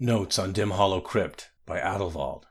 Notes on Dimhollow Crypt by Adelwald.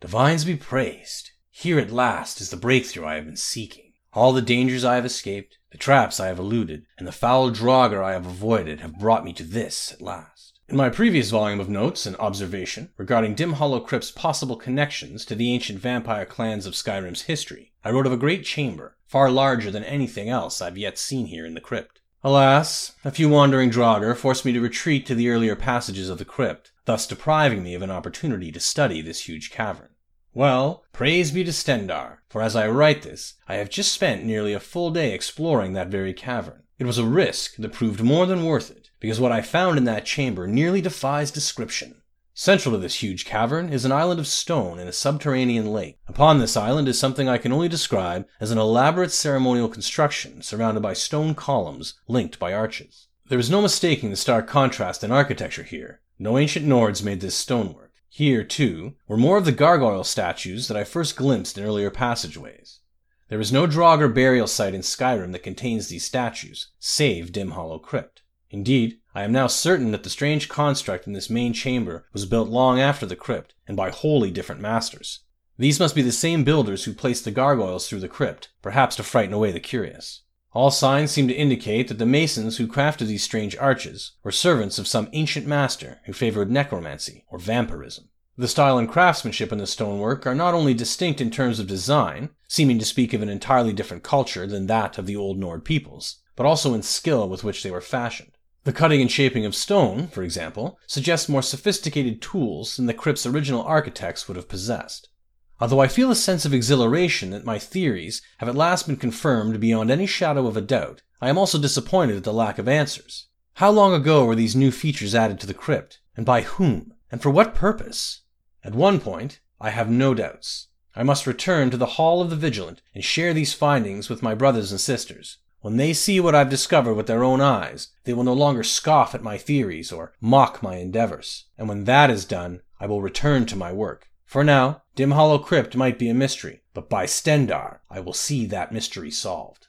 Divines be praised! Here at last is the breakthrough I have been seeking. All the dangers I have escaped, the traps I have eluded, and the foul draugr I have avoided have brought me to this at last. In my previous volume of notes and observation regarding Dimhollow Crypt's possible connections to the ancient vampire clans of Skyrim's history, I wrote of a great chamber, far larger than anything else I've yet seen here in the crypt. Alas, a few wandering draugr forced me to retreat to the earlier passages of the crypt, thus depriving me of an opportunity to study this huge cavern. Well, praise be to Stendarr, for as I write this, I have just spent nearly a full day exploring that very cavern. It was a risk that proved more than worth it, because what I found in that chamber nearly defies description. Central to this huge cavern is an island of stone in a subterranean lake. Upon this island is something I can only describe as an elaborate ceremonial construction surrounded by stone columns linked by arches. There is no mistaking the stark contrast in architecture here. No ancient Nords made this stonework. Here, too, were more of the gargoyle statues that I first glimpsed in earlier passageways. There is no draugr burial site in Skyrim that contains these statues, save Dimhollow Crypt. Indeed, I am now certain that the strange construct in this main chamber was built long after the crypt, and by wholly different masters. These must be the same builders who placed the gargoyles through the crypt, perhaps to frighten away the curious. All signs seem to indicate that the masons who crafted these strange arches were servants of some ancient master who favored necromancy or vampirism. The style and craftsmanship in the stonework are not only distinct in terms of design, seeming to speak of an entirely different culture than that of the old Nord peoples, but also in skill with which they were fashioned. The cutting and shaping of stone, for example, suggests more sophisticated tools than the crypt's original architects would have possessed. Although I feel a sense of exhilaration that my theories have at last been confirmed beyond any shadow of a doubt, I am also disappointed at the lack of answers. How long ago were these new features added to the crypt, and by whom, and for what purpose? At one point, I have no doubts. I must return to the Hall of the Vigilant and share these findings with my brothers and sisters. When they see what I've discovered with their own eyes, they will no longer scoff at my theories or mock my endeavors. And when that is done, I will return to my work. For now, Dimhollow Crypt might be a mystery, but by Stendarr I will see that mystery solved.